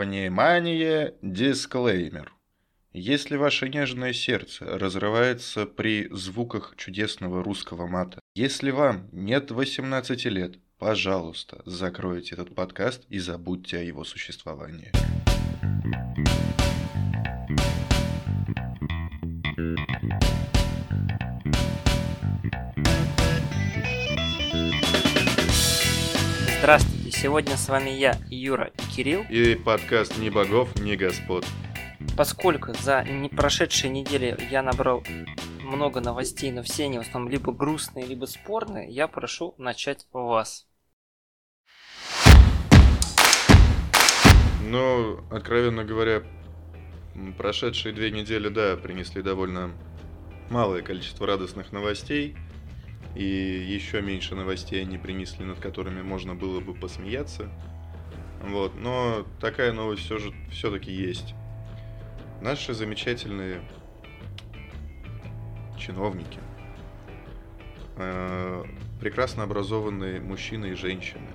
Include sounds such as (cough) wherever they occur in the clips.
Внимание, дисклеймер. Если ваше нежное сердце разрывается при звуках чудесного русского мата, если вам нет 18 лет, пожалуйста, закройте этот подкаст и забудьте о его существовании. Здравствуйте, сегодня с вами я, Юра и Кирилл. И подкаст «Ни богов, ни господ». Поскольку за не прошедшие недели я набрал много новостей, но все они в основном либо грустные, либо спорные, я прошу начать вас. Ну, откровенно говоря, прошедшие две недели, да, принесли довольно малое количество радостных новостей. И еще меньше новостей они принесли, над которыми можно было бы посмеяться. Вот, но такая новость все же все-таки есть. Наши замечательные чиновники, э, прекрасно образованные мужчины и женщины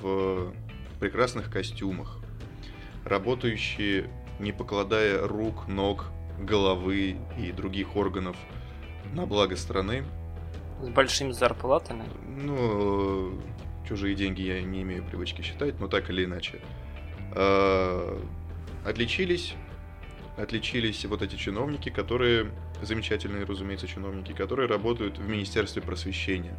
в прекрасных костюмах, работающие не покладая рук, ног, головы и других органов на благо страны. С большими зарплатами? Ну, чужие деньги я не имею привычки считать, но так или иначе. А, отличились, отличились вот эти чиновники, которые, замечательные, разумеется, чиновники, которые работают в Министерстве просвещения.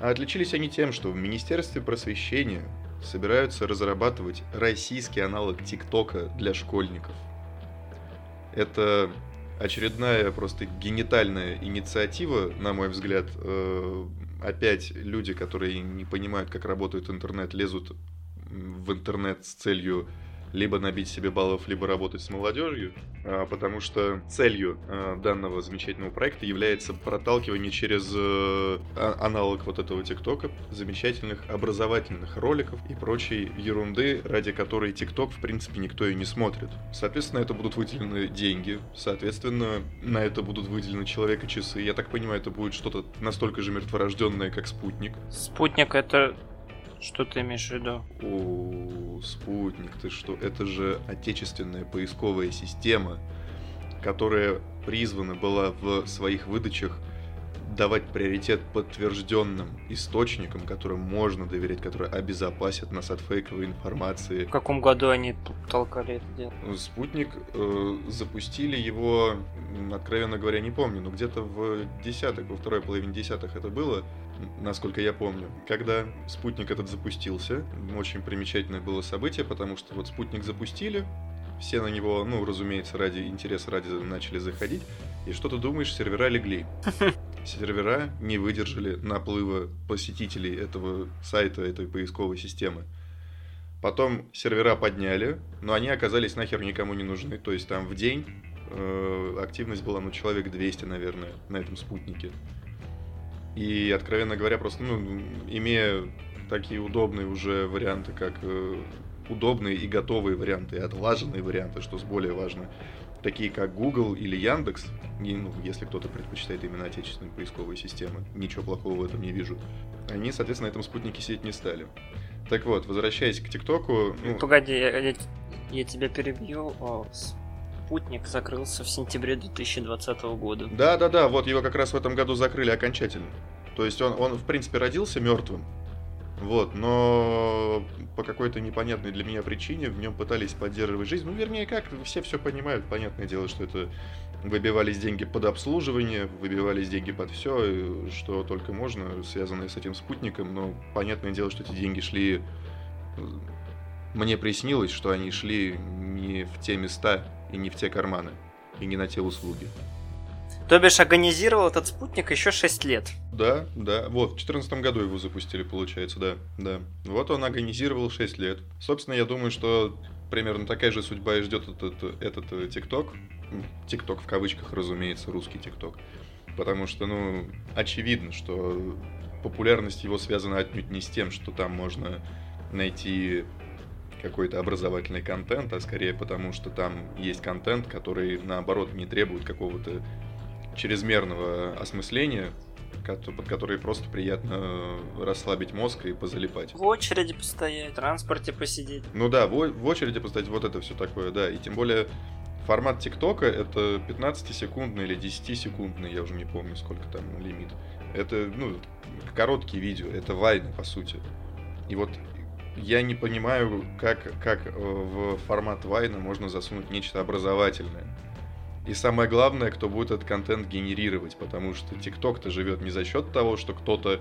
А отличились они тем, что в Министерстве просвещения собираются разрабатывать российский аналог ТикТока для школьников. Это очередная просто генитальная инициатива, на мой взгляд. Э, опять люди, которые не понимают, как работает интернет, лезут в интернет с целью либо набить себе баллов, либо работать с молодежью, а, потому что целью а, данного замечательного проекта является проталкивание через э, а, аналог вот этого ТикТока замечательных образовательных роликов и прочей ерунды, ради которой ТикТок, в принципе, никто и не смотрит. Соответственно, это будут выделены деньги, соответственно, на это будут выделены человека часы. Я так понимаю, это будет что-то настолько же мертворожденное, как спутник. Спутник это что ты имеешь в виду? О, спутник, ты что? Это же отечественная поисковая система, которая призвана была в своих выдачах давать приоритет подтвержденным источникам, которым можно доверять, которые обезопасят нас от фейковой информации. В каком году они толкали это дело? Спутник э, запустили его, откровенно говоря, не помню, но где-то в десятых, во второй половине десятых это было насколько я помню. Когда спутник этот запустился, очень примечательное было событие, потому что вот спутник запустили, все на него, ну, разумеется, ради интереса ради начали заходить, и что ты думаешь, сервера легли. (laughs) Сервера не выдержали наплыва посетителей этого сайта, этой поисковой системы. Потом сервера подняли, но они оказались нахер никому не нужны. То есть там в день э, активность была, ну, человек 200, наверное, на этом спутнике. И, откровенно говоря, просто, ну, имея такие удобные уже варианты, как э, удобные и готовые варианты, и отлаженные варианты, что с более важно, такие как Google или Яндекс, и, ну, если кто-то предпочитает именно отечественные поисковые системы, ничего плохого в этом не вижу, они, соответственно, на этом спутнике сидеть не стали. Так вот, возвращаясь к ТикТоку... Ну... Погоди, я, я, я тебя перебью. Спутник закрылся в сентябре 2020 года. Да, да, да, вот его как раз в этом году закрыли окончательно. То есть он, он в принципе, родился мертвым. Вот, но по какой-то непонятной для меня причине в нем пытались поддерживать жизнь. Ну, вернее, как, все все понимают, понятное дело, что это выбивались деньги под обслуживание, выбивались деньги под все, что только можно, связанное с этим спутником, но понятное дело, что эти деньги шли... Мне приснилось, что они шли не в те места, и не в те карманы, и не на те услуги. То бишь организировал этот спутник еще 6 лет. Да, да. Вот, в 2014 году его запустили, получается, да. Да. Вот он организировал 6 лет. Собственно, я думаю, что примерно такая же судьба и ждет этот, этот э, ТикТок. ТикТок в кавычках, разумеется, русский ТикТок. Потому что, ну, очевидно, что популярность его связана отнюдь не с тем, что там можно найти какой-то образовательный контент, а скорее потому, что там есть контент, который, наоборот, не требует какого-то чрезмерного осмысления, под которые просто приятно расслабить мозг и позалипать. В очереди постоять, в транспорте посидеть. Ну да, в, в очереди постоять, вот это все такое, да. И тем более формат ТикТока это 15-секундный или 10-секундный, я уже не помню, сколько там лимит. Это, ну, короткие видео, это вайны, по сути. И вот я не понимаю, как, как э, в формат вайна можно засунуть нечто образовательное. И самое главное, кто будет этот контент генерировать, потому что ТикТок-то живет не за счет того, что кто-то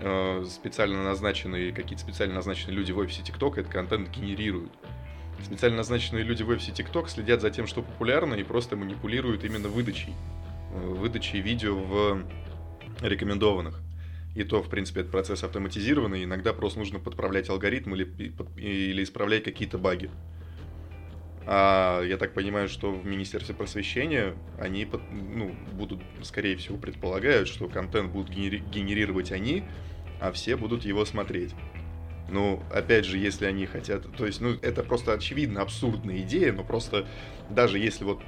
э, специально назначенные, какие-то специально назначенные люди в офисе ТикТока этот контент генерируют. Специально назначенные люди в офисе ТикТок следят за тем, что популярно, и просто манипулируют именно выдачей. Э, выдачей видео в рекомендованных. И то, в принципе, этот процесс автоматизированный. Иногда просто нужно подправлять алгоритм или, или исправлять какие-то баги. А я так понимаю, что в Министерстве просвещения они ну, будут, скорее всего, предполагают, что контент будут генери- генерировать они, а все будут его смотреть. Ну, опять же, если они хотят... То есть, ну, это просто очевидно абсурдная идея, но просто даже если вот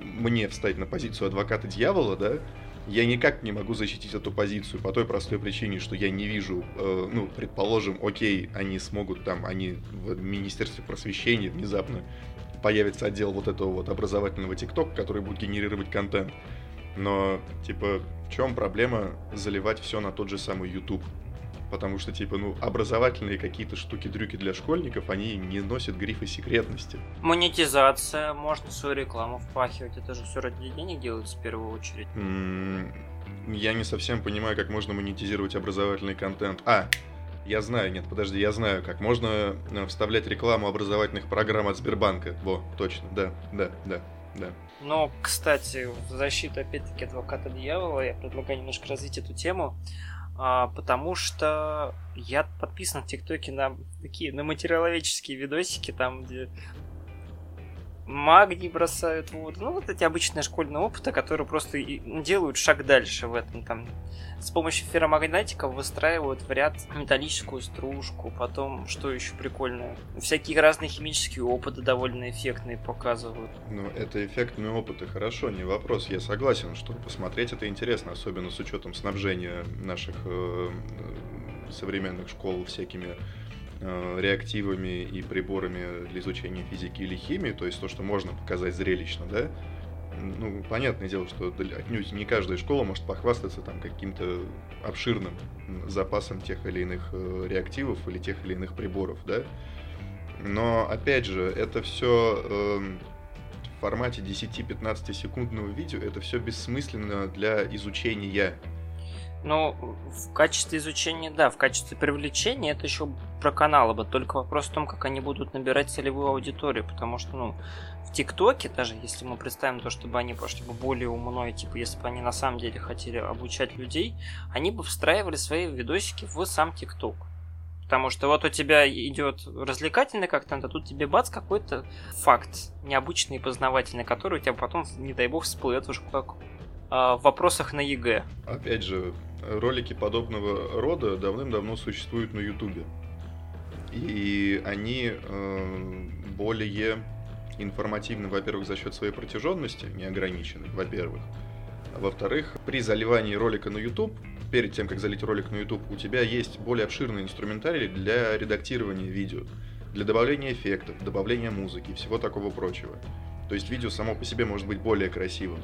мне встать на позицию адвоката дьявола, да, я никак не могу защитить эту позицию по той простой причине, что я не вижу, э, ну, предположим, окей, они смогут там, они в Министерстве просвещения внезапно появится отдел вот этого вот образовательного ТикТока, который будет генерировать контент. Но, типа, в чем проблема заливать все на тот же самый YouTube? Потому что, типа, ну, образовательные какие-то штуки-дрюки для школьников, они не носят грифа секретности. Монетизация, можно свою рекламу впахивать, это же все ради денег делается в первую очередь. я не совсем понимаю, как можно монетизировать образовательный контент. А, я знаю, нет, подожди, я знаю, как можно э, вставлять рекламу образовательных программ от Сбербанка. Во, точно, да, да, да, да. Но, кстати, в защиту, опять-таки, адвоката дьявола, я предлагаю немножко развить эту тему, а, потому что я подписан в ТикТоке на такие, на материаловедческие видосики, там, где магний бросают в воду. Ну, вот эти обычные школьные опыты, которые просто делают шаг дальше в этом. Там, с помощью ферромагнетиков выстраивают в ряд металлическую стружку. Потом, что еще прикольное, всякие разные химические опыты довольно эффектные показывают. Ну, это эффектные опыты, хорошо, не вопрос. Я согласен, что посмотреть это интересно, особенно с учетом снабжения наших э, современных школ всякими реактивами и приборами для изучения физики или химии, то есть то, что можно показать зрелищно, да, ну, понятное дело, что отнюдь не каждая школа может похвастаться там каким-то обширным запасом тех или иных э, реактивов или тех или иных приборов, да. Но, опять же, это все э, эм, в формате 10-15 секундного видео, это все бессмысленно для изучения ну, в качестве изучения, да, в качестве привлечения это еще про каналы бы. Только вопрос в том, как они будут набирать целевую аудиторию. Потому что, ну, в ТикТоке, даже если мы представим то, чтобы они пошли бы более умно, типа, если бы они на самом деле хотели обучать людей, они бы встраивали свои видосики в сам ТикТок. Потому что вот у тебя идет развлекательный контент, а тут тебе бац какой-то факт необычный и познавательный, который у тебя потом, не дай бог, всплывет уже как в вопросах на ЕГЭ. Опять же, ролики подобного рода давным-давно существуют на Ютубе. И они э, более информативны, во-первых, за счет своей протяженности, неограниченной, во-первых. А во-вторых, при заливании ролика на YouTube, перед тем, как залить ролик на YouTube, у тебя есть более обширный инструментарий для редактирования видео, для добавления эффектов, добавления музыки и всего такого прочего. То есть видео само по себе может быть более красивым.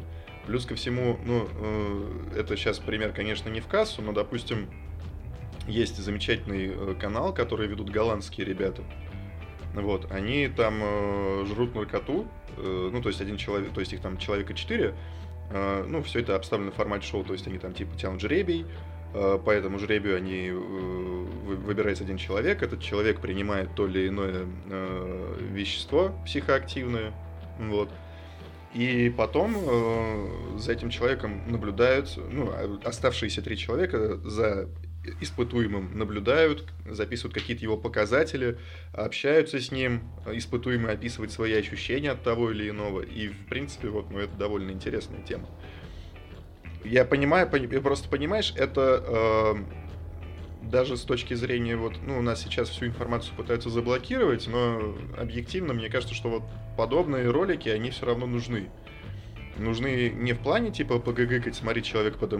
Плюс ко всему, ну, э, это сейчас пример, конечно, не в кассу, но, допустим, есть замечательный э, канал, который ведут голландские ребята. Вот, они там э, жрут наркоту, э, ну, то есть один человек, то есть их там человека четыре, э, ну, все это обставлено в формате шоу, то есть они там типа тянут жребий, э, по этому жребию они э, выбирается один человек, этот человек принимает то или иное э, вещество психоактивное, вот, и потом э, за этим человеком наблюдают, ну, оставшиеся три человека за испытуемым наблюдают, записывают какие-то его показатели, общаются с ним, испытуемый описывает свои ощущения от того или иного. И, в принципе, вот, ну, это довольно интересная тема. Я понимаю, просто понимаешь, это э, даже с точки зрения вот, ну, у нас сейчас всю информацию пытаются заблокировать, но объективно мне кажется, что вот подобные ролики, они все равно нужны. нужны не в плане типа погыгыкать, смотреть человек под,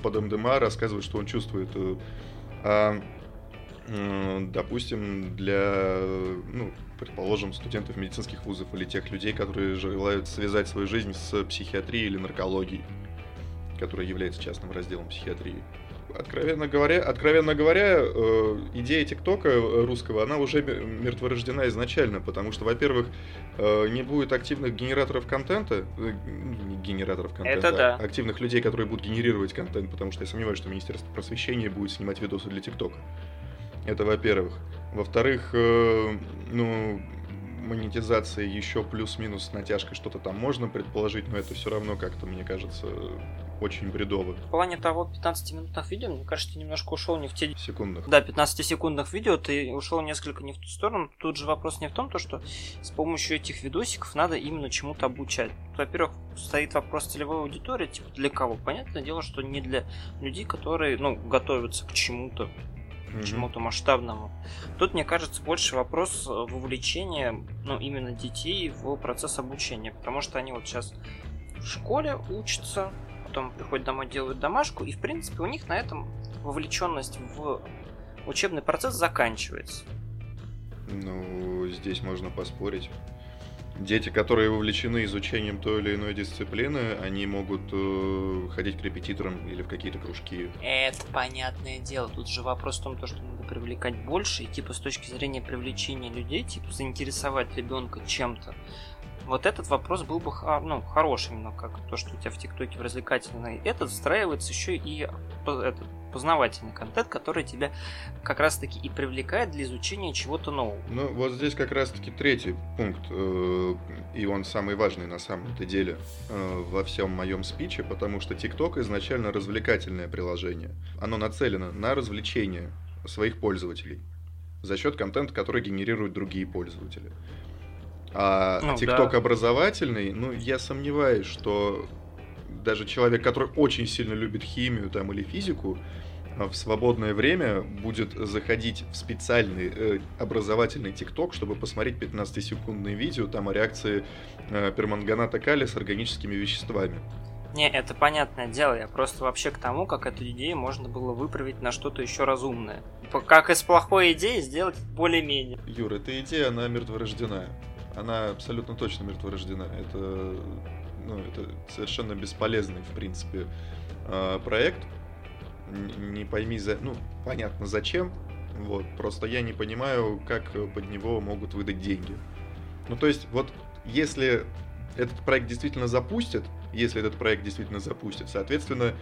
под МДМА, рассказывать, что он чувствует, э, а, допустим, для, ну, предположим, студентов медицинских вузов или тех людей, которые желают связать свою жизнь с психиатрией или наркологией, которая является частным разделом психиатрии. Откровенно говоря, откровенно говоря, э, идея ТикТока русского, она уже мертворождена изначально, потому что, во-первых, э, не будет активных генераторов контента, э, не генераторов контента, Это да. а активных людей, которые будут генерировать контент, потому что я сомневаюсь, что Министерство просвещения будет снимать видосы для ТикТока. Это во-первых. Во-вторых, ну, монетизация еще плюс-минус с натяжкой что-то там можно предположить, но это все равно как-то, мне кажется, очень бредово. В плане того 15-минутных видео, мне кажется, ты немножко ушел не в те... Секундных. Да, 15-секундных видео ты ушел несколько не в ту сторону. Тут же вопрос не в том, то, что с помощью этих видосиков надо именно чему-то обучать. Во-первых, стоит вопрос целевой аудитории, типа для кого? Понятное дело, что не для людей, которые, ну, готовятся к чему-то, к чему-то масштабному. Тут, мне кажется, больше вопрос вовлечения, ну, именно детей в процесс обучения, потому что они вот сейчас в школе учатся, потом приходят домой, делают домашку, и в принципе у них на этом вовлеченность в учебный процесс заканчивается. Ну, здесь можно поспорить. Дети, которые вовлечены изучением той или иной дисциплины, они могут э, ходить к репетиторам или в какие-то кружки. Это понятное дело. Тут же вопрос в том, что надо привлекать больше, и типа с точки зрения привлечения людей, типа заинтересовать ребенка чем-то. Вот этот вопрос был бы ну, хороший, именно как то, что у тебя в ТикТоке в развлекательный. Этот встраивается еще и этот познавательный контент, который тебя как раз-таки и привлекает для изучения чего-то нового. Ну, вот здесь как раз-таки третий пункт, э, и он самый важный на самом-то деле э, во всем моем спиче, потому что ТикТок изначально развлекательное приложение. Оно нацелено на развлечение своих пользователей за счет контента, который генерируют другие пользователи. А ну, ТикТок да. образовательный, ну, я сомневаюсь, что даже человек, который очень сильно любит химию там или физику, а, в свободное время будет заходить в специальный э, образовательный ТикТок, чтобы посмотреть 15-секундные видео там о реакции э, перманганата калия с органическими веществами. Не, это понятное дело. Я просто вообще к тому, как эту идею можно было выправить на что-то еще разумное. Как из плохой идеи сделать более-менее. Юр, эта идея, она мертворождена она абсолютно точно мертворождена. Это, ну, это совершенно бесполезный, в принципе, а, проект. Не пойми за... Ну, понятно зачем, вот. Просто я не понимаю, как под него могут выдать деньги. Ну, то есть, вот если этот проект действительно запустят, если этот проект действительно запустят, соответственно,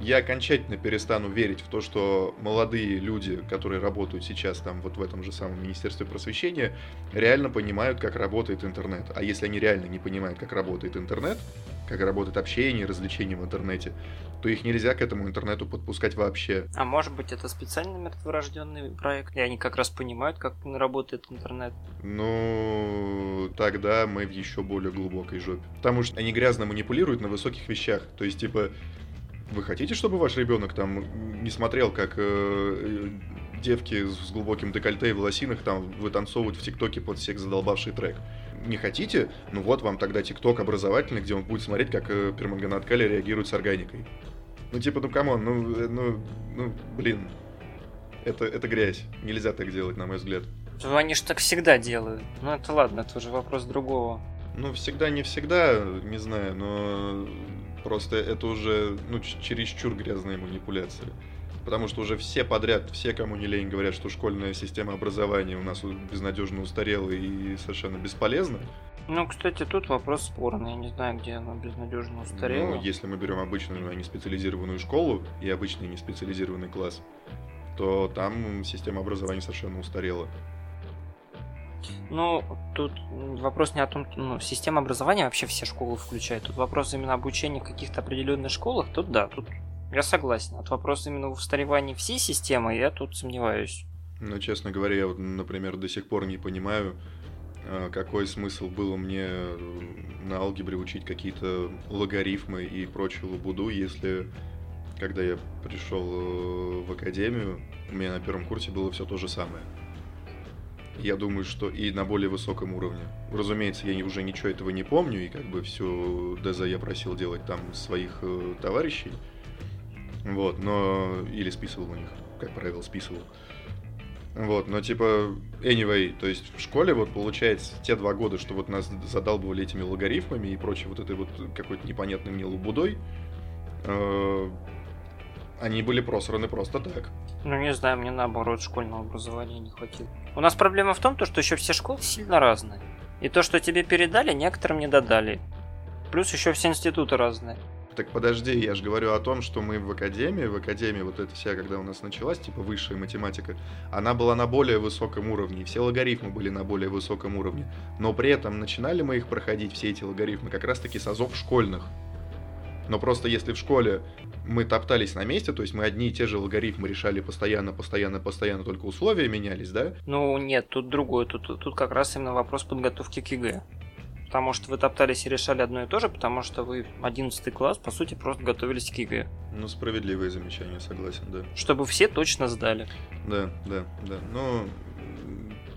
я окончательно перестану верить в то, что молодые люди, которые работают сейчас там вот в этом же самом Министерстве просвещения, реально понимают, как работает интернет. А если они реально не понимают, как работает интернет, как работает общение, развлечение в интернете, то их нельзя к этому интернету подпускать вообще. А может быть это специальный мертворожденный проект, и они как раз понимают, как работает интернет? Ну, тогда мы в еще более глубокой жопе. Потому что они грязно манипулируют на высоких вещах. То есть, типа, вы хотите, чтобы ваш ребенок там не смотрел, как э, девки с глубоким декольте и в лосинах там вытанцовывают в ТикТоке под всех задолбавший трек? Не хотите? Ну вот вам тогда ТикТок образовательный, где он будет смотреть, как э, перманганат калия реагирует с органикой. Ну типа, ну come on, ну, э, ну, ну, блин. Это, это грязь. Нельзя так делать, на мой взгляд. Они же так всегда делают. Ну это ладно, это уже вопрос другого. Ну, всегда не всегда, не знаю, но Просто это уже ну, чересчур грязные манипуляции. Потому что уже все подряд, все, кому не лень, говорят, что школьная система образования у нас безнадежно устарела и совершенно бесполезна. Ну, кстати, тут вопрос спорный. Я не знаю, где она безнадежно устарела. Ну, если мы берем обычную, а не специализированную школу и обычный не специализированный класс, то там система образования совершенно устарела. Ну, тут вопрос не о том, ну, система образования вообще все школы включает. Тут вопрос именно обучения в каких-то определенных школах, тут да, тут я согласен. От вопроса именно в устаревании всей системы я тут сомневаюсь. Ну, честно говоря, я вот, например, до сих пор не понимаю, а, какой смысл было мне на алгебре учить какие-то логарифмы и прочую лабуду, если когда я пришел э, в академию, у меня на первом курсе было все то же самое. Я думаю, что и на более высоком уровне. Разумеется, я уже ничего этого не помню, и как бы все ДЗ я просил делать там своих э, товарищей. Вот, но... Или списывал у них, как правило, списывал. Вот, но типа, anyway, то есть в школе вот получается те два года, что вот нас задалбывали этими логарифмами и прочей вот этой вот какой-то непонятной мне лабудой, э, они были просраны просто так. Ну, не знаю, мне наоборот школьного образования не хватило. У нас проблема в том, то, что еще все школы сильно разные. И то, что тебе передали, некоторым не додали. Плюс еще все институты разные. Так подожди, я же говорю о том, что мы в академии, в академии вот эта вся, когда у нас началась, типа высшая математика, она была на более высоком уровне, все логарифмы были на более высоком уровне. Но при этом начинали мы их проходить, все эти логарифмы, как раз-таки с азов школьных. Но просто если в школе мы топтались на месте, то есть мы одни и те же логарифмы решали постоянно, постоянно, постоянно, только условия менялись, да? Ну нет, тут другое, тут, тут как раз именно вопрос подготовки к ЕГЭ потому что вы топтались и решали одно и то же, потому что вы 11 класс, по сути, просто готовились к ЕГЭ. Ну, справедливое замечание, согласен, да. Чтобы все точно сдали. Да, да, да. Но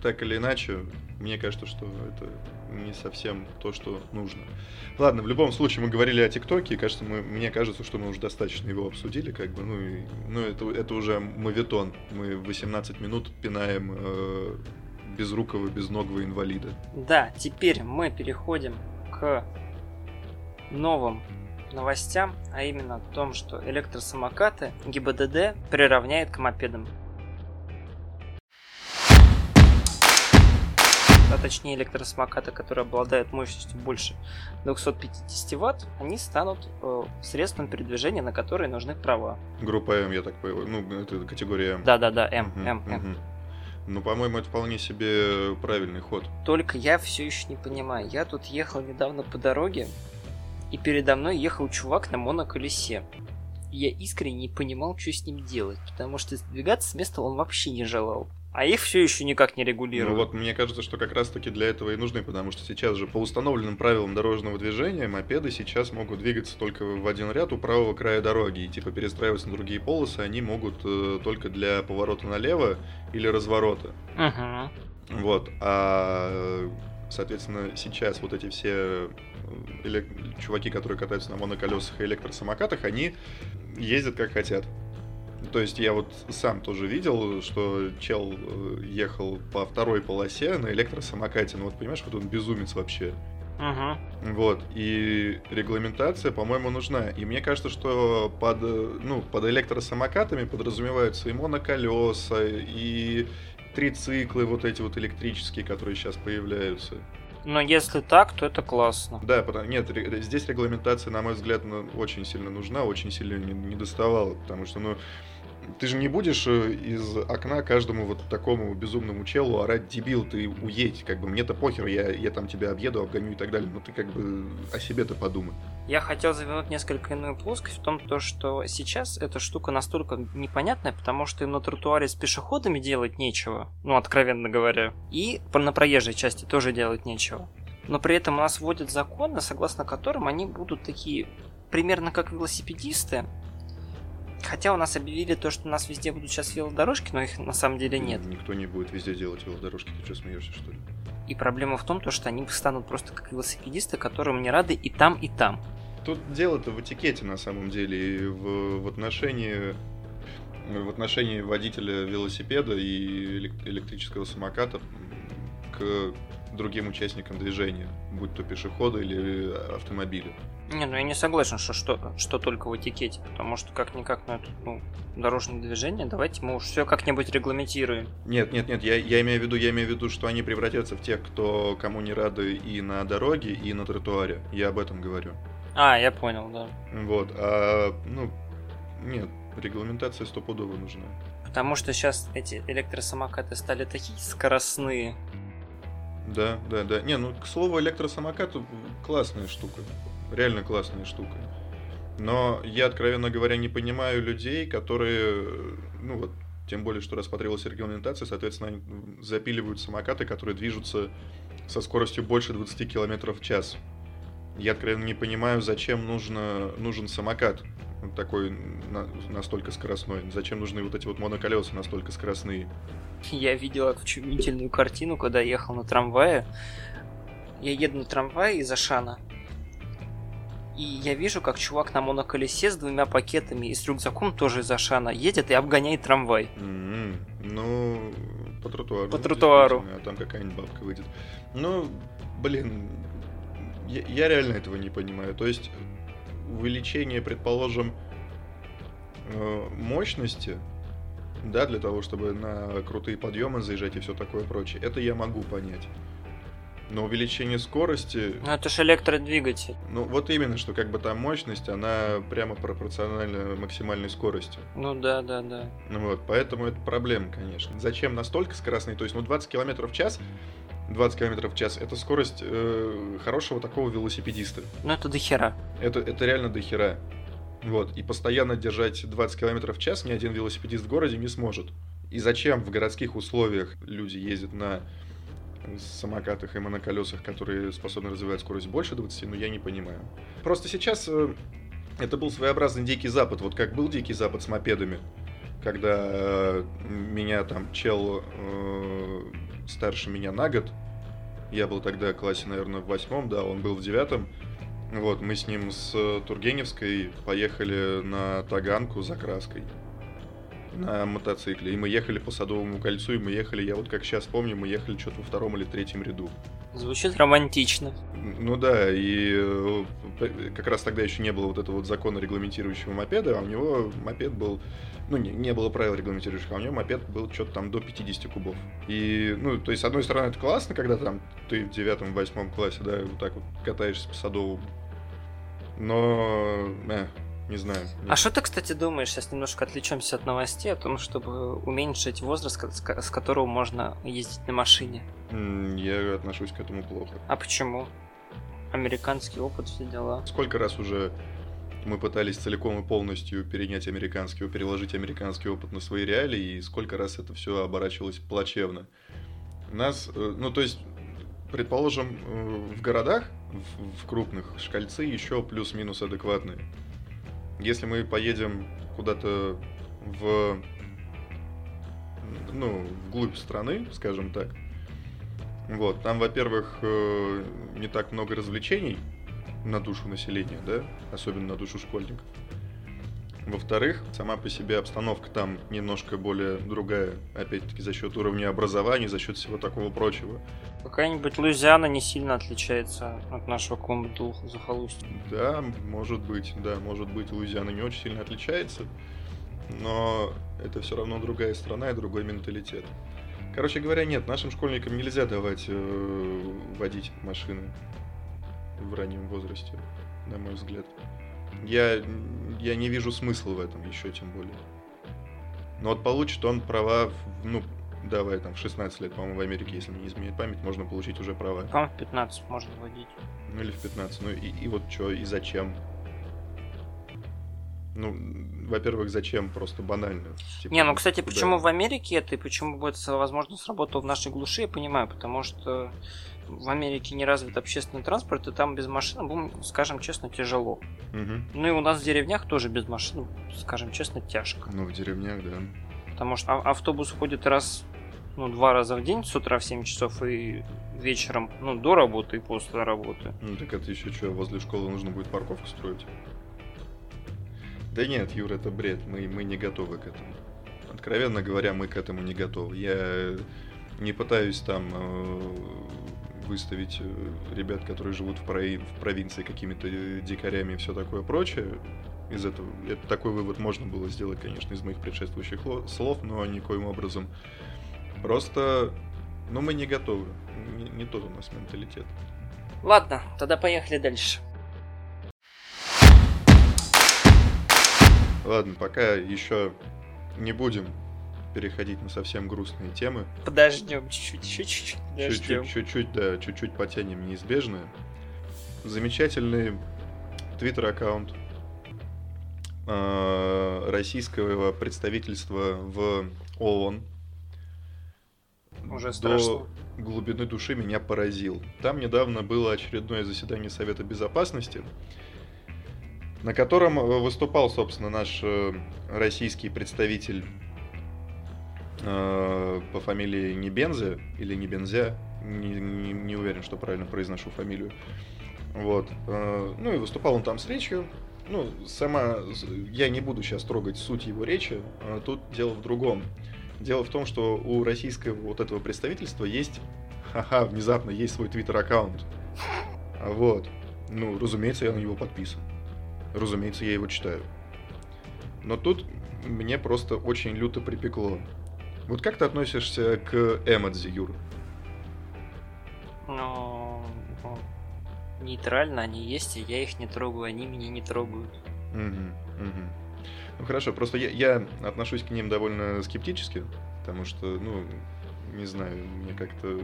так или иначе, мне кажется, что это не совсем то, что нужно. Ладно, в любом случае мы говорили о ТикТоке, и кажется, мы, мне кажется, что мы уже достаточно его обсудили, как бы, ну, и, ну это, это уже моветон. Мы 18 минут пинаем э, безрукого, безногого инвалида. Да, теперь мы переходим к новым новостям, а именно о том, что электросамокаты ГИБДД приравняет к мопедам. А точнее электросамокаты, которые обладают мощностью больше 250 ватт, они станут э, средством передвижения, на которые нужны права. Группа М, я так понимаю, ну, это категория М. Да-да-да, М, М, М. Ну, по-моему, это вполне себе правильный ход. Только я все еще не понимаю. Я тут ехал недавно по дороге, и передо мной ехал чувак на моноколесе. я искренне не понимал, что с ним делать, потому что сдвигаться с места он вообще не желал. А их все еще никак не регулируют. Ну вот мне кажется, что как раз таки для этого и нужны, потому что сейчас же по установленным правилам дорожного движения мопеды сейчас могут двигаться только в один ряд у правого края дороги. И типа перестраиваться на другие полосы они могут э, только для поворота налево или разворота. Угу. Вот. А соответственно, сейчас вот эти все э, элек... чуваки, которые катаются на моноколесах и электросамокатах, они ездят как хотят. То есть я вот сам тоже видел, что чел э, ехал по второй полосе на электросамокате. Ну вот понимаешь, вот он безумец вообще. Угу. Вот. И регламентация, по-моему, нужна. И мне кажется, что под, ну, под электросамокатами подразумеваются и моноколеса, и трициклы вот эти вот электрические, которые сейчас появляются. Но если так, то это классно. Да, потому, нет, здесь регламентация, на мой взгляд, ну, очень сильно нужна, очень сильно не доставала, потому что, ну, ты же не будешь э, из окна каждому вот такому безумному челу орать дебил, ты уедь, как бы мне-то похер, я, я там тебя объеду, обгоню и так далее, но ты как бы о себе-то подумай. Я хотел завернуть несколько иную плоскость в том, то, что сейчас эта штука настолько непонятная, потому что им на тротуаре с пешеходами делать нечего, ну, откровенно говоря, и на проезжей части тоже делать нечего. Но при этом у нас вводят законы, согласно которым они будут такие примерно как велосипедисты, Хотя у нас объявили то, что у нас везде будут сейчас велодорожки, но их на самом деле нет. Никто не будет везде делать велодорожки, ты что, смеешься, что ли? И проблема в том, то, что они станут просто как велосипедисты, которым не рады и там, и там. Тут дело-то в этикете на самом деле, и в, в отношении в отношении водителя велосипеда и электрического самоката к другим участникам движения, будь то пешеходы или автомобили. Не, ну я не согласен, что, что, что только в этикете, потому что как-никак, ну это ну, дорожное движение, давайте мы уж все как-нибудь регламентируем. Нет, нет, нет, я, я имею в виду, я имею в виду, что они превратятся в тех, кто кому не рады и на дороге, и на тротуаре. Я об этом говорю. А, я понял, да. Вот, а, ну, нет, регламентация стопудово нужна. Потому что сейчас эти электросамокаты стали такие скоростные. Да, да, да. Не, ну, к слову, электросамокат классная штука реально классная штука. Но я, откровенно говоря, не понимаю людей, которые, ну вот, тем более, что рассматривалась регламентация, соответственно, они запиливают самокаты, которые движутся со скоростью больше 20 км в час. Я откровенно не понимаю, зачем нужно, нужен самокат. Такой на, настолько скоростной? Зачем нужны вот эти вот моноколеса настолько скоростные? Я видел очумительную картину, когда ехал на трамвае. Я еду на трамвае из Ашана. И я вижу, как чувак на моноколесе с двумя пакетами и с рюкзаком тоже из Ашана едет и обгоняет трамвай. М-м, Ну, по тротуару. По тротуару. А там какая-нибудь бабка выйдет. Ну, блин, я, я реально этого не понимаю. То есть увеличение, предположим, э, мощности, да, для того, чтобы на крутые подъемы заезжать и все такое прочее, это я могу понять. Но увеличение скорости, Ну это же электродвигатель. ну вот именно, что как бы там мощность, она прямо пропорциональна максимальной скорости. Ну да, да, да. Ну вот, поэтому это проблема, конечно. Зачем настолько скоростный? То есть, ну, 20 км в час, 20 км в час, это скорость э, хорошего такого велосипедиста. Ну это дохера. Это, это реально до хера. Вот, и постоянно держать 20 км в час ни один велосипедист в городе не сможет. И зачем в городских условиях люди ездят на самокатах и моноколесах, которые способны развивать скорость больше 20, ну я не понимаю. Просто сейчас э, это был своеобразный Дикий Запад. Вот как был Дикий Запад с мопедами, когда э, меня там чел э, старше меня на год, я был тогда в классе, наверное, в восьмом, да, он был в девятом. Вот, мы с ним с э, Тургеневской поехали на Таганку за краской на мотоцикле. И мы ехали по Садовому кольцу, и мы ехали, я вот как сейчас помню, мы ехали что-то во втором или третьем ряду. Звучит романтично. Ну да, и э, как раз тогда еще не было вот этого вот закона регламентирующего мопеда, а у него мопед был, ну не, не было правил регламентирующих, а у него мопед был что-то там до 50 кубов. И, ну, то есть, с одной стороны, это классно, когда там ты в девятом, восьмом классе, да, вот так вот катаешься по Садовому. Но, э, не знаю. А что ты, кстати, думаешь, сейчас немножко отвлечемся от новостей, о том, чтобы уменьшить возраст, с ко- с которого можно ездить на машине? Я отношусь к этому плохо. А почему? Американский опыт, все дела. Сколько раз уже мы пытались целиком и полностью перенять американский, переложить американский опыт на свои реалии, и сколько раз это все оборачивалось плачевно. Нас, э, ну то есть, предположим, э, в городах, в, в крупных, шкальцы еще плюс-минус адекватные. Если мы поедем куда-то в, ну, вглубь страны, скажем так, вот, там, во-первых, э, не так много развлечений, на душу населения, да, особенно на душу школьников. Во-вторых, сама по себе обстановка там немножко более другая, опять-таки за счет уровня образования, за счет всего такого прочего. Какая-нибудь Луизиана не сильно отличается от нашего какого-нибудь захолустья. Да, может быть, да, может быть, Луизиана не очень сильно отличается, но это все равно другая страна и другой менталитет. Короче говоря, нет, нашим школьникам нельзя давать э, водить машины в раннем возрасте, на мой взгляд. Я, я не вижу смысла в этом еще тем более. Но вот получит он права, в- ну, давай, там, в 16 лет, по-моему, в Америке, если не изменяет память, можно получить уже права. По-моему, в 15 можно водить. Ну или в 15. Ну и, и вот что, и зачем? Ну, во-первых, зачем? Просто банально. Типа, Не, ну, кстати, куда? почему в Америке это и почему бы это, возможно, сработало в нашей глуши, я понимаю, потому что в Америке не развит общественный транспорт, и там без машин, будем, скажем честно, тяжело. Мгм. Ну и у нас в деревнях тоже без машин, скажем честно, тяжко. Ну, в деревнях, да. Потому что а- автобус ходит раз, ну, два раза в день, с утра в 7 часов и вечером, ну, до работы и после работы. Ну, так это еще что, возле школы нужно будет парковку строить? Да нет, Юра, это бред. Мы, мы не готовы к этому. Откровенно говоря, мы к этому не готовы. Я не пытаюсь там э, выставить э, ребят, которые живут в, прои- в провинции какими-то э, дикарями и все такое прочее. Из этого это, такой вывод можно было сделать, конечно, из моих предшествующих ло- слов, но никоим образом. Просто, ну, мы не готовы. Не, не тот у нас менталитет. Ладно, тогда поехали дальше. Ладно, пока еще не будем переходить на совсем грустные темы. Подождем чуть-чуть, чуть-чуть подождем. Чуть-чуть, чуть-чуть, да, чуть-чуть потянем неизбежное. Замечательный твиттер-аккаунт э, российского представительства в ООН. Уже До страшно. глубины души меня поразил. Там недавно было очередное заседание Совета Безопасности. На котором э, выступал, собственно, наш э, российский представитель э, по фамилии Небензе или Небензя, не, не, не уверен, что правильно произношу фамилию. Вот. Ну и выступал он там с речью. Ну, сама, я не буду сейчас трогать суть его речи, тут дело в другом. Дело в том, что у российского вот этого представительства есть, ха-ха, внезапно есть свой твиттер-аккаунт. Вот. Ну, разумеется, я на него подписан. Разумеется, я его читаю. Но тут мне просто очень люто припекло. Вот как ты относишься к эмодзи, Юр? Ну, ну, нейтрально они есть, и я их не трогаю, они меня не трогают. Угу, угу. Ну хорошо, просто я, я отношусь к ним довольно скептически, потому что, ну, не знаю, мне как-то...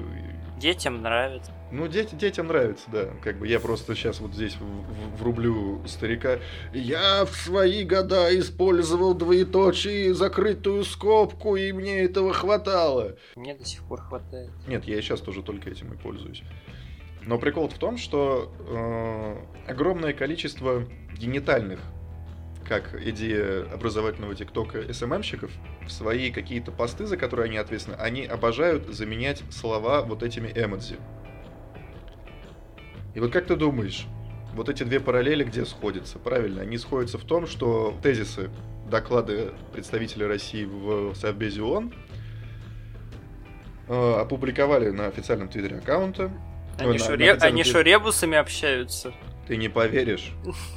Детям нравится. Ну, дети, детям нравится, да. Как бы я просто сейчас вот здесь в, в, врублю старика. Я в свои года использовал двоеточие, закрытую скобку, и мне этого хватало. Мне до сих пор хватает. Нет, я сейчас тоже только этим и пользуюсь. Но прикол в том, что э, огромное количество генитальных как идея образовательного ТикТока СММщиков, в свои какие-то посты, за которые они ответственны, они обожают заменять слова вот этими эмодзи. И вот как ты думаешь, вот эти две параллели где сходятся? Правильно, они сходятся в том, что тезисы, доклады представителей России в Совбезе ООН э, опубликовали на официальном твиттере аккаунта. Они, на, шо, на официальном они твит- шо, ребусами общаются? Ты не поверишь.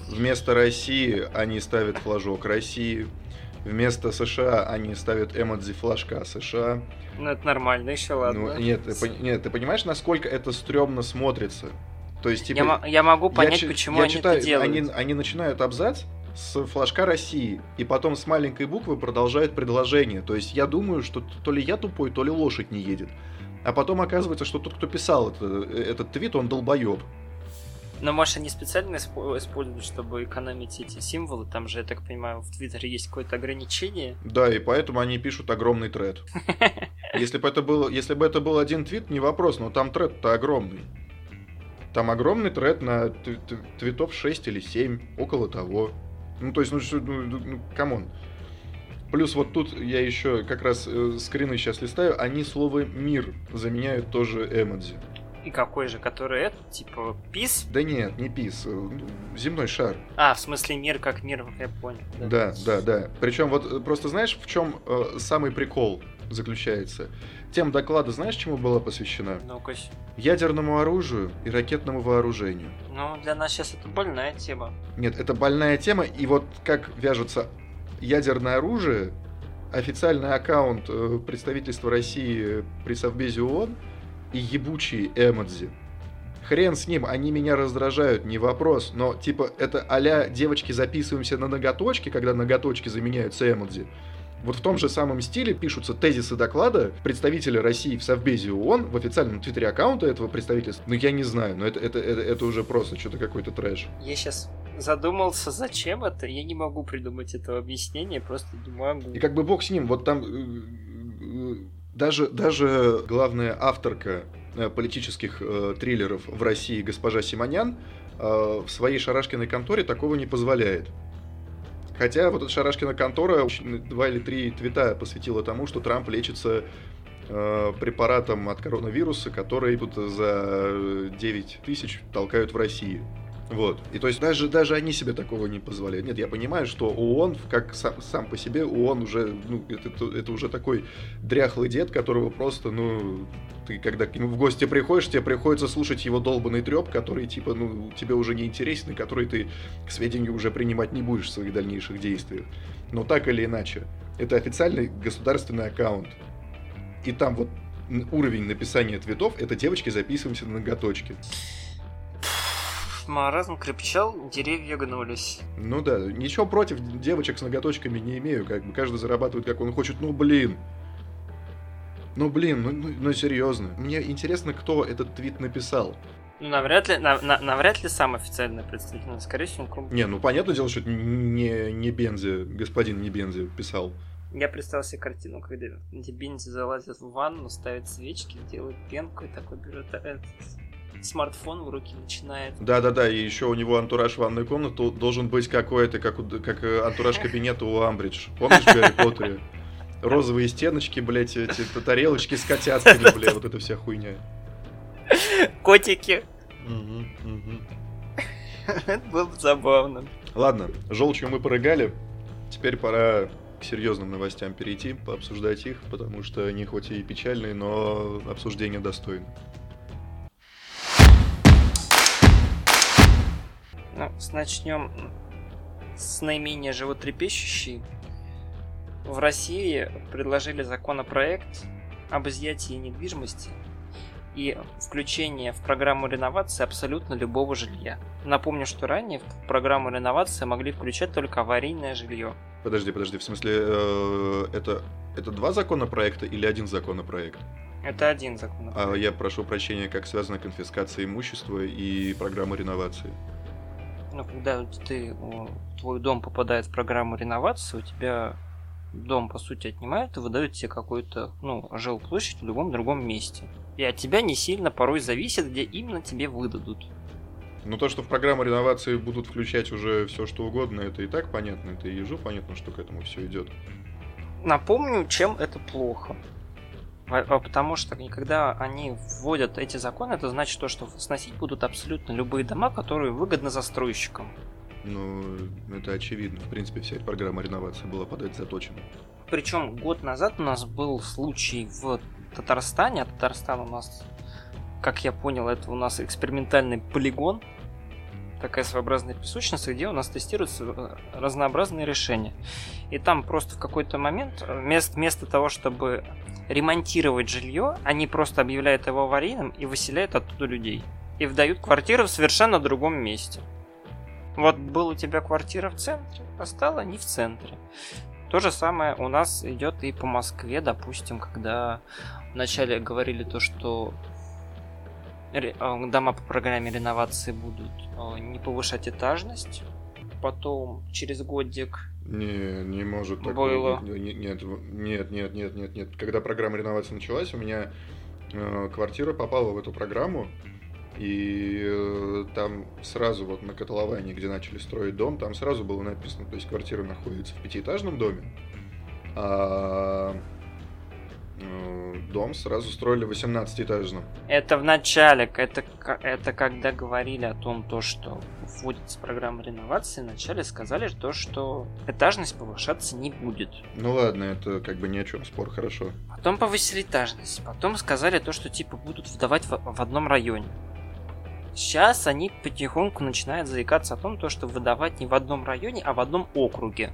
Вместо России они ставят флажок России. Вместо США они ставят эмодзи флажка США. Ну, это нормально, еще ладно. Ну, нет, ты, нет, ты понимаешь, насколько это стрёмно смотрится? То есть, типа, я, я могу я понять, чи- почему я они читаю, это делают. Они, они начинают абзац с флажка России, и потом с маленькой буквы продолжают предложение. То есть я думаю, что то ли я тупой, то ли лошадь не едет. А потом оказывается, что тот, кто писал это, э, этот твит, он долбоеб. Но может они специально испо- используют, чтобы экономить эти символы? Там же, я так понимаю, в Твиттере есть какое-то ограничение. Да, и поэтому они пишут огромный тред. (laughs) Если бы это был, если бы это был один твит, не вопрос, но там тред-то огромный. Там огромный тред на твитов 6 или 7, около того. Ну, то есть, ну, ну, ну, ну, come on. Плюс вот тут я еще как раз э, скрины сейчас листаю, они слово «мир» заменяют тоже эмодзи. И какой же, который это, типа, peace? Да нет, не peace, э, ну, земной шар. А, в смысле мир как мир, я понял. Да, да, да. Причем вот э, просто знаешь, в чем э, самый прикол заключается? Тема доклада знаешь, чему была посвящена? Ну-ка. Ядерному оружию и ракетному вооружению. Ну, для нас сейчас это больная тема. Нет, это больная тема, и вот как вяжется ядерное оружие, официальный аккаунт э, представительства России при Совбезе ООН и ебучие эмодзи. Хрен с ним, они меня раздражают, не вопрос, но типа это а девочки записываемся на ноготочки, когда ноготочки заменяются эмодзи. Вот в том же самом стиле пишутся тезисы доклада представителя России в Совбезе ООН в официальном твиттере аккаунта этого представительства. Ну, я не знаю, но это, это, это, это уже просто что-то какой-то трэш. Я сейчас задумался, зачем это. Я не могу придумать этого объяснения, просто не могу. И как бы бог с ним, вот там э, э, даже, даже главная авторка э, политических э, триллеров в России, госпожа Симонян, э, в своей Шарашкиной конторе такого не позволяет. Хотя вот эта Шарашкина контора два или три твита посвятила тому, что Трамп лечится э, препаратом от коронавируса, который тут за 9 тысяч толкают в России. Вот. И то есть даже, даже они себе такого не позволяют. Нет, я понимаю, что ООН, как сам, сам по себе, ООН уже, ну, это, это, уже такой дряхлый дед, которого просто, ну, ты когда к нему в гости приходишь, тебе приходится слушать его долбанный треп, который, типа, ну, тебе уже не интересен, и который ты к сведению уже принимать не будешь в своих дальнейших действиях. Но так или иначе, это официальный государственный аккаунт. И там вот уровень написания твитов, это девочки записываемся на ноготочки. Маразм крепчал, деревья гнулись. Ну да, ничего против девочек с ноготочками не имею, как бы каждый зарабатывает как он хочет, ну блин. Ну блин, ну, ну, ну серьезно. Мне интересно, кто этот твит написал. Ну, навряд ли, на- на- навряд ли сам официальный представитель, скорее всего, он Не, ну понятное дело, что это не, не Бензи, господин не Бензи писал. Я представил себе картину, когда Бензи залазят в ванну, ставят свечки, делают пенку и такой берет смартфон в руки начинает. Да-да-да, и еще у него антураж ванной комнаты должен быть какой-то, как, у- как э, антураж кабинета у Амбридж. Помнишь в Гарри Поттере? Розовые стеночки, блядь, эти тарелочки с котятками, блядь, вот эта вся хуйня. Котики. Это было бы забавно. Ладно, желчью мы порыгали. Теперь пора к серьезным новостям перейти, пообсуждать их, потому что они хоть и печальные, но обсуждение достойны. Ну, начнем с наименее животрепещущей. В России предложили законопроект об изъятии недвижимости и включении в программу реновации абсолютно любого жилья. Напомню, что ранее в программу реновации могли включать только аварийное жилье. Подожди, подожди, в смысле, э, это, это два законопроекта или один законопроект? Это один законопроект. А я прошу прощения, как связана конфискация имущества и программа реновации. Ну, когда ты, твой дом попадает в программу реновации, у тебя дом, по сути, отнимают и выдают тебе какую-то, ну, жилплощадь в любом другом месте. И от тебя не сильно порой зависит, где именно тебе выдадут. Ну, то, что в программу реновации будут включать уже все, что угодно, это и так понятно, это и ежу понятно, что к этому все идет. Напомню, чем это плохо. Потому что когда они вводят эти законы, это значит то, что сносить будут абсолютно любые дома, которые выгодны застройщикам. Ну, это очевидно. В принципе, вся эта программа реновации была под это заточена. Причем год назад у нас был случай в Татарстане, а Татарстан у нас, как я понял, это у нас экспериментальный полигон, такая своеобразная песочница, где у нас тестируются э, разнообразные решения. И там просто в какой-то момент, э, вместо, вместо того, чтобы ремонтировать жилье, они просто объявляют его аварийным и выселяют оттуда людей. И вдают квартиры в совершенно другом месте. Вот был у тебя квартира в центре, а стала не в центре. То же самое у нас идет и по Москве, допустим, когда вначале говорили то, что дома по программе реновации будут э, не повышать этажность, потом через годик Не, не может такого. Было. не- не- Нет, нет, нет, нет, нет, нет. Когда программа реновации началась, у меня э, квартира попала в эту программу, и э, там сразу вот на котловании, где начали строить дом, там сразу было написано, то есть квартира находится в пятиэтажном доме, а дом сразу строили в 18-этажном. Это в начале, это, это когда говорили о том, то, что вводится программа реновации, вначале сказали то, что этажность повышаться не будет. Ну ладно, это как бы ни о чем спор, хорошо. Потом повысили этажность, потом сказали то, что типа будут выдавать в, в одном районе. Сейчас они потихоньку начинают заикаться о том, то, что выдавать не в одном районе, а в одном округе.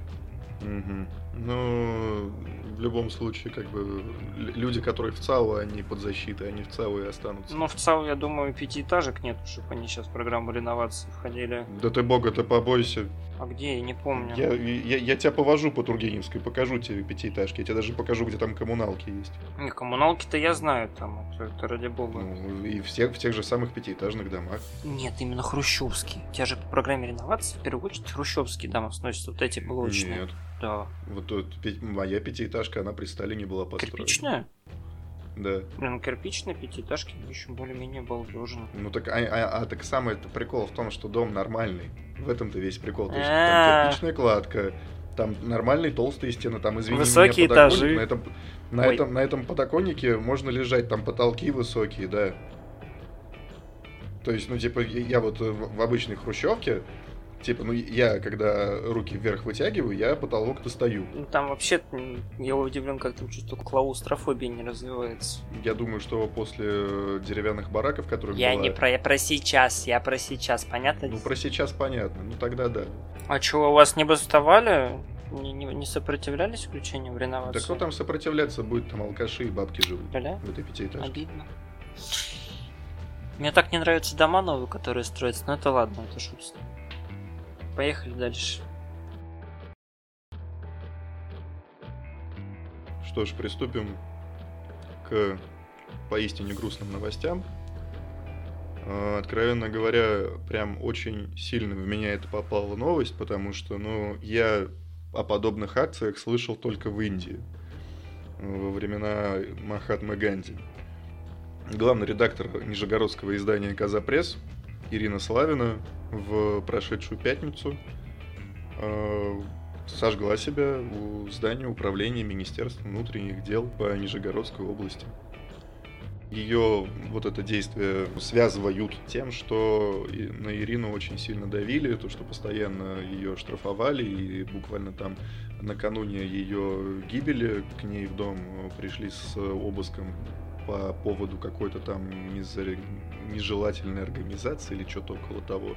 Мгм. Ну, в любом случае, как бы, люди, которые в ЦАУ, они под защитой, они в ЦАУ и останутся. Но в целом, я думаю, пятиэтажек нет, чтобы они сейчас в программу реновации входили. Да ты бога, ты побойся. А где, я не помню. Я, я, я тебя повожу по Тургеневской, покажу тебе пятиэтажки. Я тебе даже покажу, где там коммуналки есть. Не, коммуналки-то я знаю там, это, это ради бога. Ну, и всех, в тех же самых пятиэтажных домах. Нет, именно хрущевские. У тебя же по программе реновации в первую очередь хрущевские дома сносятся, вот эти блочные. Нет. Да. Вот тут моя пятиэтажка, она при Сталине была построена. Кирпичная? Да. Блин, кирпичные пятиэтажки еще более-менее балдежно. Ну так, а, а- а так самый это прикол в том, что дом нормальный. В этом-то весь прикол. То есть там кирпичная кладка, там нормальные толстые стены, там, извини Высокие меня, этажи. На этом, на, Ой. этом, на этом подоконнике можно лежать, там потолки высокие, да. То есть, ну, типа, я, вот в обычной хрущевке, типа, ну, я, когда руки вверх вытягиваю, я потолок достаю. Ну, Там вообще, я удивлен, как там чувство клаустрофобии не развивается. Я думаю, что после деревянных бараков, которые Я была- не про, я про сейчас, я про сейчас, понятно? Ну, про сейчас понятно, ну, тогда да. А чего, у вас не бастовали? Не, не, не сопротивлялись включению в реновацию? Да кто там сопротивляться будет, там алкаши и бабки живут Бля, в этой пятиэтажке. обидно. Мне так не нравятся дома новые, которые строятся, но это ладно, это шутка. Поехали дальше. Что ж, приступим к поистине грустным новостям. Э, Откровенно говоря, прям очень сильно в меня это попала новость, потому что, ну, я о подобных акциях слышал только в Индии во времена Махатмы Ганди. главный редактор нижегородского издания «Коза Пресс» Ирина Славина в прошедшую пятницу э, сожгла себя у здания управления Министерства внутренних дел по Нижегородской области. Ее вот это действие связывают тем, что на Ирину очень сильно давили, то, что постоянно ее штрафовали, и буквально там накануне ее гибели к ней в дом пришли с обыском по поводу какой-то там нежелательной организации или что-то около того.